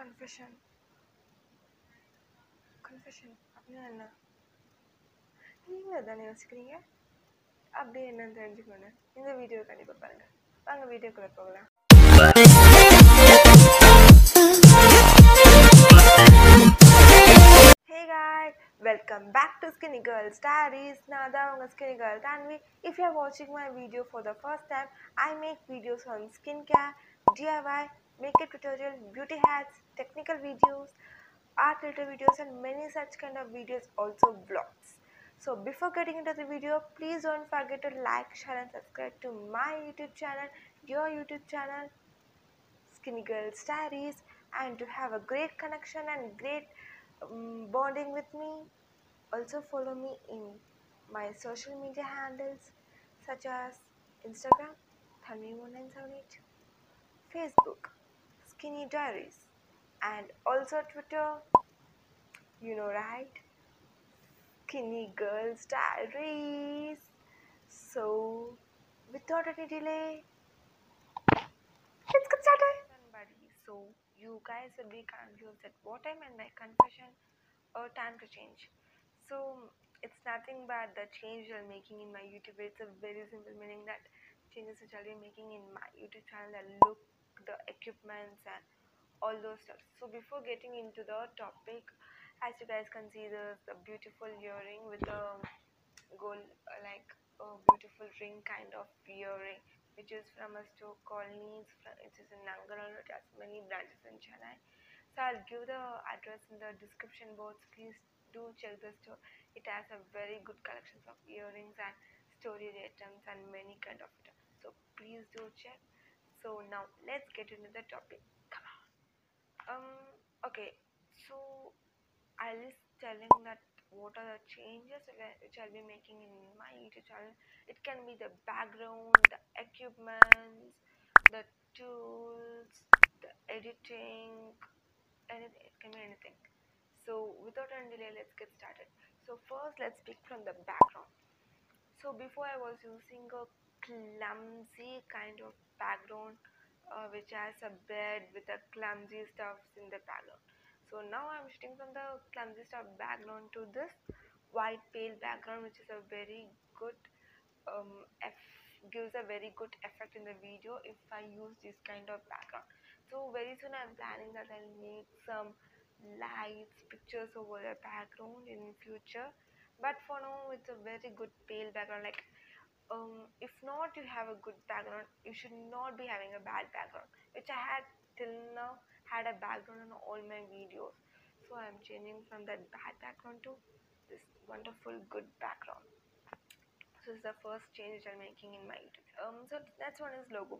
Confession confession அப்படின்னா என்ன நீங்கள் தானே யோசிக்கிறீங்க அப்படியே என்னன்னு தெரிஞ்சுக்கணும் இந்த வீடியோ கண்டிப்பாக பாருங்கள் வாங்க வீடியோக்குள்ளே போகலாம் Hey guys, welcome back to Skinny Girl Stories. நான் தான் உங்கள் Skinny Girl Tanvi. If you are watching my video for the first time, I make videos on skincare, DIY, makeup tutorial, beauty hacks, technical videos, art related videos and many such kind of videos, also vlogs. So before getting into the video, please don't forget to like, share and subscribe to my YouTube channel, your YouTube channel, Skinny Girl Stories, and to have a great connection and great um, bonding with me. Also, follow me in my social media handles such as Instagram, Thanvi1978, Facebook, Skinny Diaries, and also Twitter. You know, right? Skinny Girls Diaries. So, without any delay, let's get started. So you guys will be confused at what I meant my confession or time to change. So it's nothing but the change you're making in my YouTube. It's a very simple meaning that changes which I'll be making in my YouTube channel, that look, the equipments, and all those stuff. So before getting into the topic, as you guys can see, there's a beautiful earring with a gold, like a beautiful ring kind of earring which is from a store called Needs, which is in Nangaral. It has many branches in Chennai. So I'll give the address in the description box. Please do check the store. It has a very good collections of earrings and storage items and many kind of items. So please do check. So now let's get into the topic. Come on. Um. Okay. So I'll was telling that what are the changes which I'll be making in my YouTube channel. It can be the background, the equipment the tools, the editing, anything. It can be anything. So without any delay, let's get started. So first, let's pick from the background. So before I was using a clumsy kind of background, uh, which has a bed with a clumsy stuff in the background. So now I'm shifting from the clumsy stuff background to this white pale background, which is a very good um, gives a very good effect in the video if I use this kind of background. So very soon I'm planning that I'll make some lights, pictures over the background in future. But for now, it's a very good pale background. Like, um, if not you have a good background, you should not be having a bad background, which I had till now had a background on all my videos. So I'm changing from that bad background to this wonderful good background. So this is the first change I'm making in my YouTube. Um, so that's one is logo.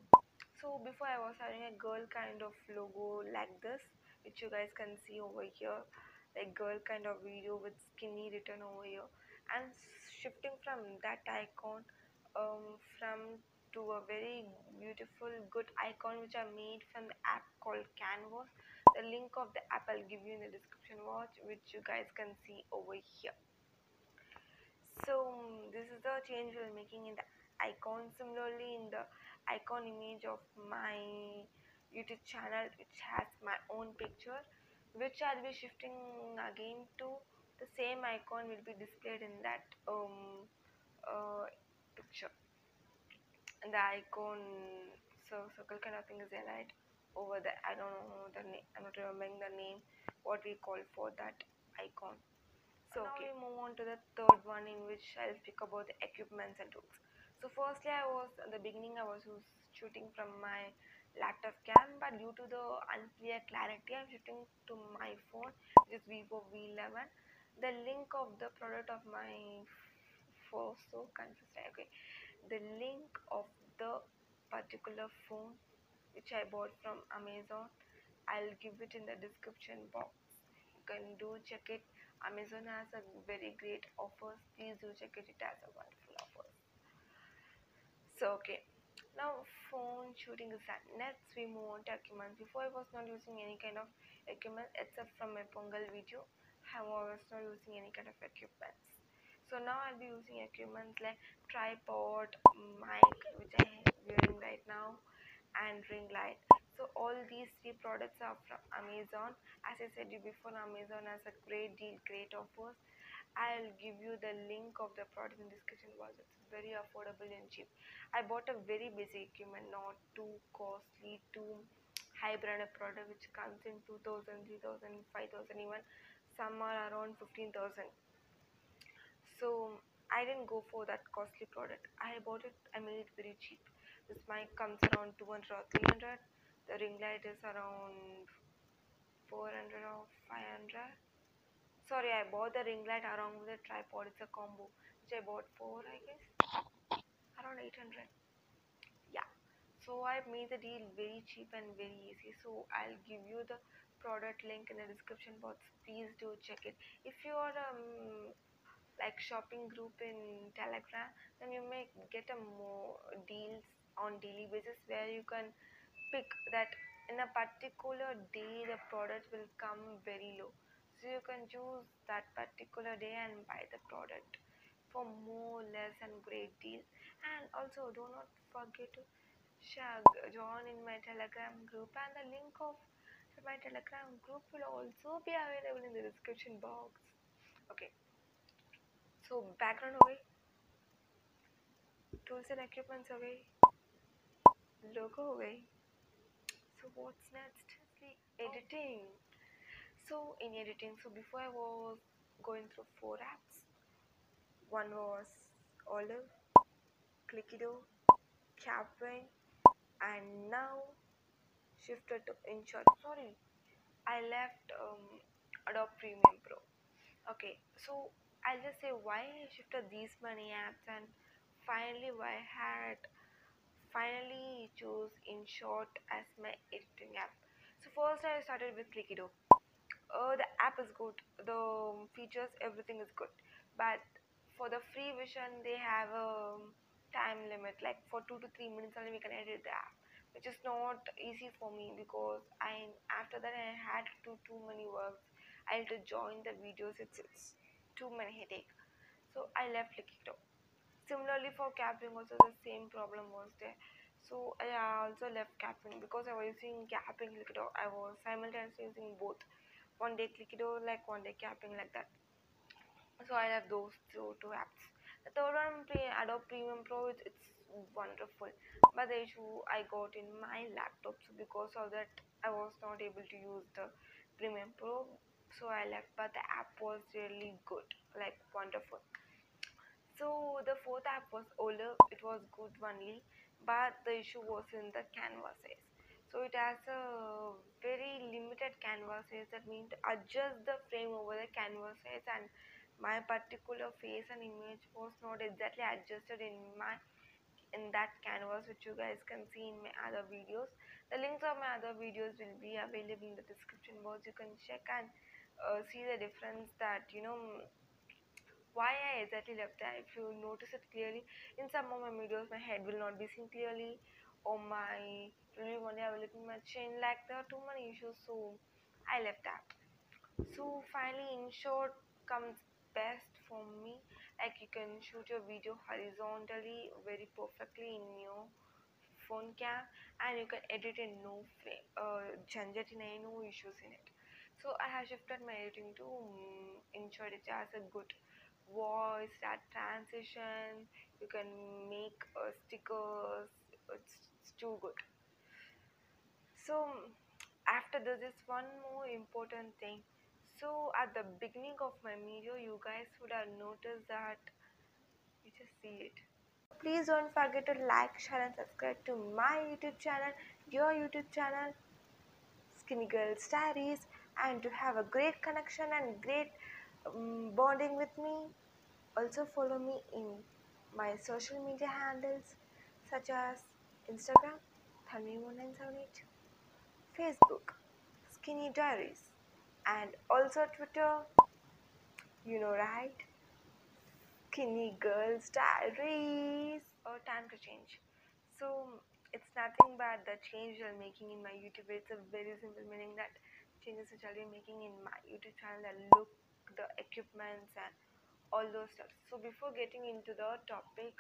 So before I was having a girl kind of logo like this, which you guys can see over here, like girl kind of video with skinny written over here. And shifting from that icon, um, from to a very beautiful good icon which I made from the app called Canvas. The link of the app I'll give you in the description box, which you guys can see over here. So this is the change we're making in the icon. Similarly, in the icon image of my YouTube channel, which has my own picture, which I'll be shifting again to the same icon will be displayed in that um picture. And the icon so circle kind of thing is there right over there. I don't know the name. I'm not remembering the name. What we call for that icon. So now we move on to the third one in which I'll speak about the equipments and tools. So firstly I was at the beginning I was shooting from my laptop cam but due to the unclear clarity I'm shooting to my phone which is Vivo V11. The link of the product of my phone so confused okay the link of the particular phone which I bought from Amazon I'll give it in the description box you can do check it Amazon has a very great offers. Please do check it. It has a wonderful offers. So okay. Now phone shooting is done. Next we move on to equipment. Before I was not using any kind of equipment except from my Pongal video. I was not using any kind of equipment. So now I'll be using equipment like tripod, mic which I am wearing right now and ring light. So all these three products are from amazon. As i said you before amazon has a great deal great offers. I'll give you the link of the product in description box. It's very affordable and cheap. I bought a very basic equipment not too costly too high branded product which comes in 2000 3000 5000 even. Some are around 15000 so I didn't go for that costly product. I bought it, I made it very cheap. This mic comes around 200 or 300. The ring light is around 400 or 500. Sorry, I bought the ring light along with the tripod. It's a combo, which I bought for, I guess, around 800. Yeah. So I made the deal very cheap and very easy. So I'll give you the product link in the description box. Please do check it. If you are um, like shopping group in telegram then you may get a more deals on daily basis where you can pick that in a particular day the product will come very low. So you can choose that particular day and buy the product for more less and great deals and also do not forget to share join in my telegram group and the link of my telegram group will also be available in the description box. Okay so background away, tools and equipments away, logo away. So what's next? The editing. So in editing, so before I was going through four apps. One was Olive, Clickido, Kapwing, and now shifted to InShot. Sorry, I left um, Adobe Premiere Pro. Okay, so I'll just say why I shifted these many apps and finally why I had finally choose InShot as my editing app. So first I started with Clickido. Uh, the app is good, the features, everything is good, but for the free version they have a time limit. Like for two to three minutes only we can edit the app which is not easy for me because I after that I had to too many works. I had to join the videos it's, many headache so I left Likido similarly for Kapwing also the same problem was there. So I also left Kapwing because I was using Kapwing Likido I was simultaneously using both. One day Clickido like one day Capwing like that. So I have those two, two apps. The third one Adobe Premium Pro it's, it's wonderful. But the issue I got in my laptop so because of that I was not able to use the Premium Pro so I left but the app was really good like wonderful. So the fourth app was older it was good only but the issue was in the canvases. So it has a very limited canvases. That means to adjust the frame over the canvases and my particular face and image was not exactly adjusted in my in that canvas which you guys can see in my other videos. The links of my other videos will be available in the description box. You can check and uh, see the difference that you know why I exactly left that. If you notice it clearly in some of my videos my head will not be seen clearly or my really one I will look at my chin. Like there are too many issues so I left that. So finally InShot comes best for me. Like you can shoot your video horizontally very perfectly in your phone cam and you can edit in no uh in no issues in it so i have shifted my editing to um, InShot it has a good voice that transition you can make uh, stickers it's, it's too good. So after this is one more important thing. So at the beginning of my video you guys would have noticed that you just see it. Please don't forget to like share and subscribe to my youtube channel your youtube channel skinny girl diaries and to have a great connection and great um, bonding with me. Also follow me in my social media handles such as instagram thanvi1978 facebook skinny diaries and also twitter you know right? Skinny girls diaries or time to change. So it's nothing but the change you're making in my youtube. It's a very simple meaning that changes which i'll be making in my youtube channel the look the equipments and all those stuff. So before getting into the topic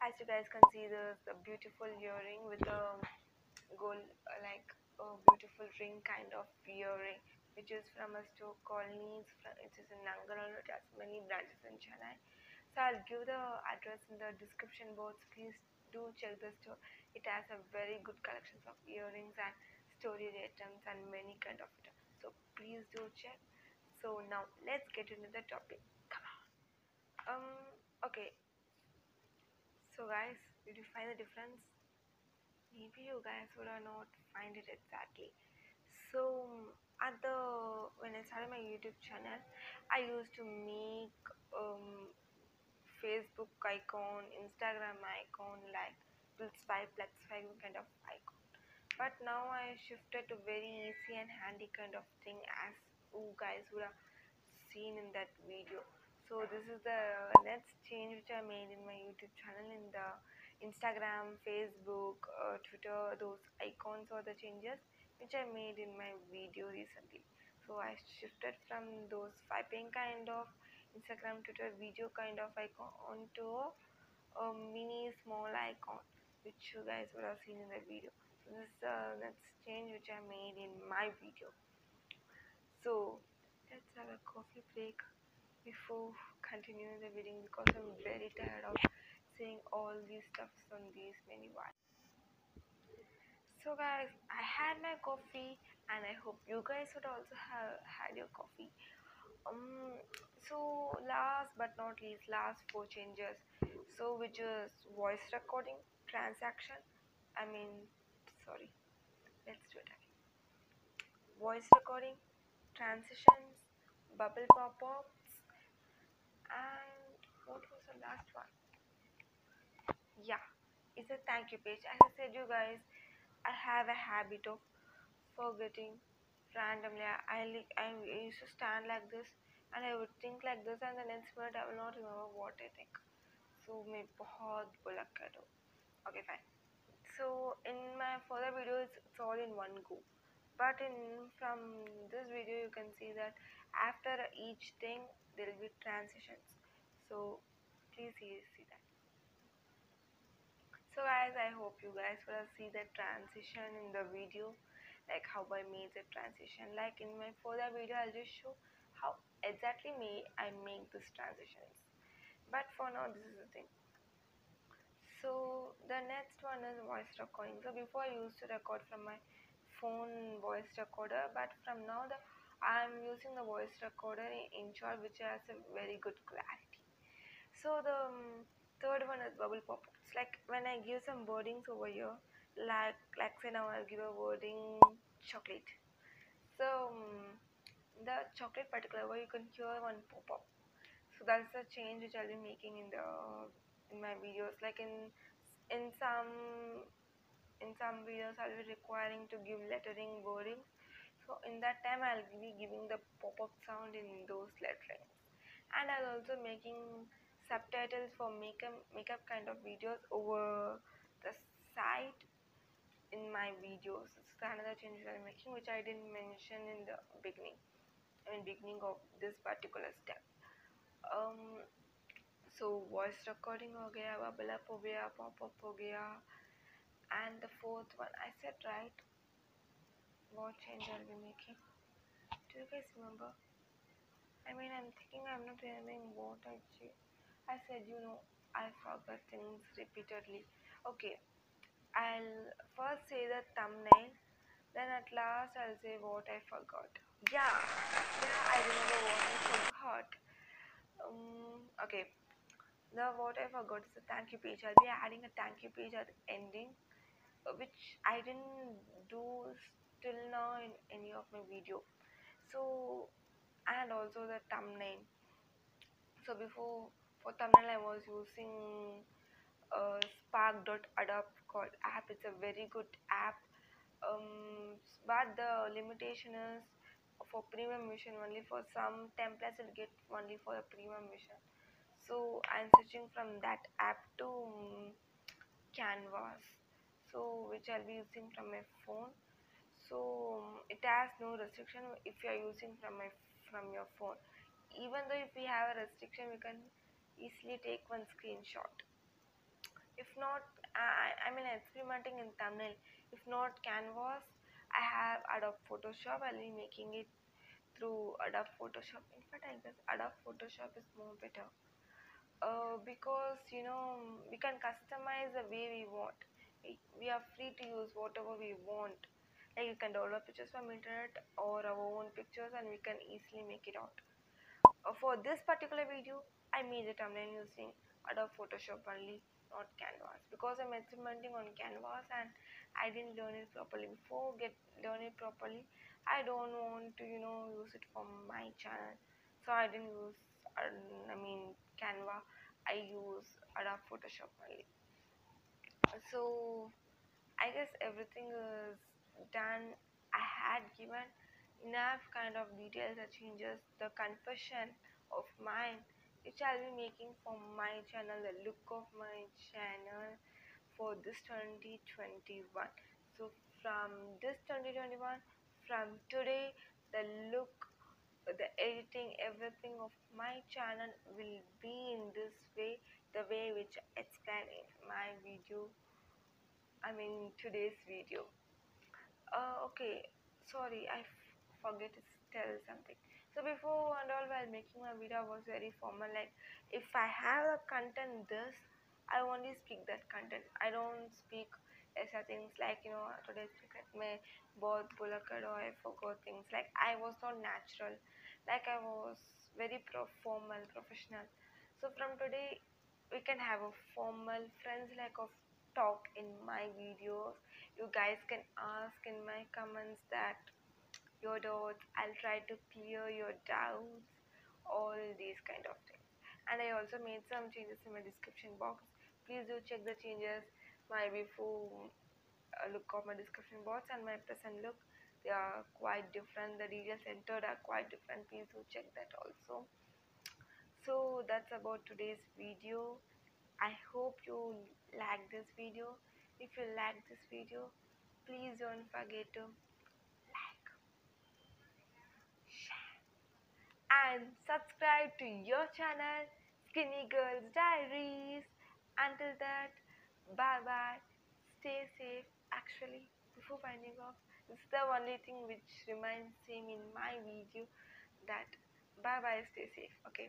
as you guys can see there's the beautiful earring with the gold like a beautiful ring kind of earring which is from a store called Needs it is in Nangaral it has many branches in Chennai. So I'll give the address in the description box. Please do check the store. It has a very good collections of earrings and storage items and many kind of so please do check. So now let's get into the topic. Come on. Um okay. So guys did you find the difference? Maybe you guys would have not find it exactly. So at the when i started my youtube channel i used to make um facebook icon instagram icon like plus five plus five kind of icon but now i shifted to very easy and handy kind of thing as you guys would have seen in that video. So this is the next change which i made in my youtube channel in the instagram facebook uh, twitter those icons or the changes which i made in my video recently. So i shifted from those typing kind of instagram twitter video kind of icon onto a mini small icon which you guys would have seen in the video this is the next change which i made in my video so let's have a coffee break before continuing the video because I'm very tired of seeing all these stuffs on these many wires. So guys, I had my coffee and I hope you guys would also have had your coffee. Um so last but not least last four changes. So which is voice recording, transaction, I mean sorry, let's do it again. Voice recording, transitions, bubble pop-ups and what was the last one yeah it's a thank you page as i said you guys i have a habit of forgetting randomly i like i used to stand like this and i would think like this and the next minute i will not remember what i think so मैं बहुत बुला कर okay fine so in my further videos it's all in one go. But in from this video you can see that after each thing there will be transitions. So please see, see that. So guys i hope you guys will see the transition in the video. Like how i made the transition. Like in my further video i'll just show how exactly me i make these transitions. But for now this is the thing so the next one is voice recording. So before i used to record from my phone voice recorder but from now the i'm using the voice recorder InShot which has a very good clarity so the um, third one is bubble pop-ups like when i give some wordings over here like like say now i'll give a wording chocolate. So um, the chocolate particular where you can hear one pop-up. So that's the change which i'll be making in the in my videos like in in some in some videos i'll be requiring to give lettering wordings so in that time i'll be giving the pop-up sound in those letterings and i'll also making subtitles for makeup makeup kind of videos over the side in my videos. It's another change I'm making which I didn't mention in the beginning. I mean beginning of this particular step. Um so voice recording हो गया bubble up हो गया pop up हो गया and the fourth one I said right what change I'll be making do you guys remember I mean I'm thinking I'm not remembering what I said I said, you know, I forgot things repeatedly. Okay, I'll first say the thumbnail, then at last I'll say what I forgot. Yeah, yeah, I remember what I forgot. Um, okay, the what I forgot is the thank you page. I'll be adding a thank you page at the ending, uh, which I didn't do till now in any of my video. So, and also the thumbnail. So before for thumbnail I was using uh, spark.adobe called app it's a very good app um, but the limitation is for premium version only for some templates will get only for the premium version so I'm switching from that app to um, canvas. So which I'll be using from my phone. So um, it has no restriction if you are using from my from your phone. Even though if we have a restriction we can easily take one screenshot. If not I, I mean experimenting in thumbnail if not canvas i have adobe photoshop. I'll be making it through adobe photoshop. In fact i guess adobe photoshop is more better uh, because you know we can customize the way we want. We, we are free to use whatever we want. Like you can download pictures from internet or our own pictures and we can easily make it out. Uh, for this particular video i made the thumbnail using adobe photoshop only not canvas. Because i'm experimenting on canvas and i didn't learn it properly. Before get learn it properly i don't want to you know use it for my channel. So i didn't use i mean canva i use adobe photoshop only. So i guess everything is done. I had given enough kind of details or changes the confession of mine which i'll be making for my channel the look of my channel for this 2021 so from this 2021 from today the look the editing everything of my channel will be in this way the way which I explained in my video i mean today's video. Uh, okay sorry I forget to tell something. So before and all while making my video I was very formal like if i have a content this i only speak that content. I don't speak lesser things like you know today I speak like my both bulakad or i forgot things. Like i was not natural. Like i was very pro formal professional. So from today we can have a formal friends like of talk in my videos. You guys can ask in my comments that your doubts. I'll try to clear your doubts. All these kind of things. And i also made some changes in my description box. Please do check the changes my before uh, look of my description box and my present look. They are quite different. The details entered are quite different. Please do check that also. So that's about today's video. I hope you like this video. If you like this video please don't forget to like share and subscribe to your channel skinny girls diaries. Until that bye bye. Stay safe. Actually before finding off it's the only thing which remains same in my video that bye bye stay safe okay?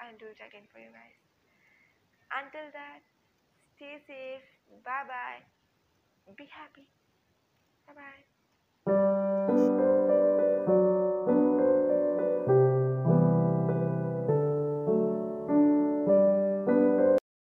I'll do it again for you guys. Until that stay safe. Bye bye. Be happy. Bye bye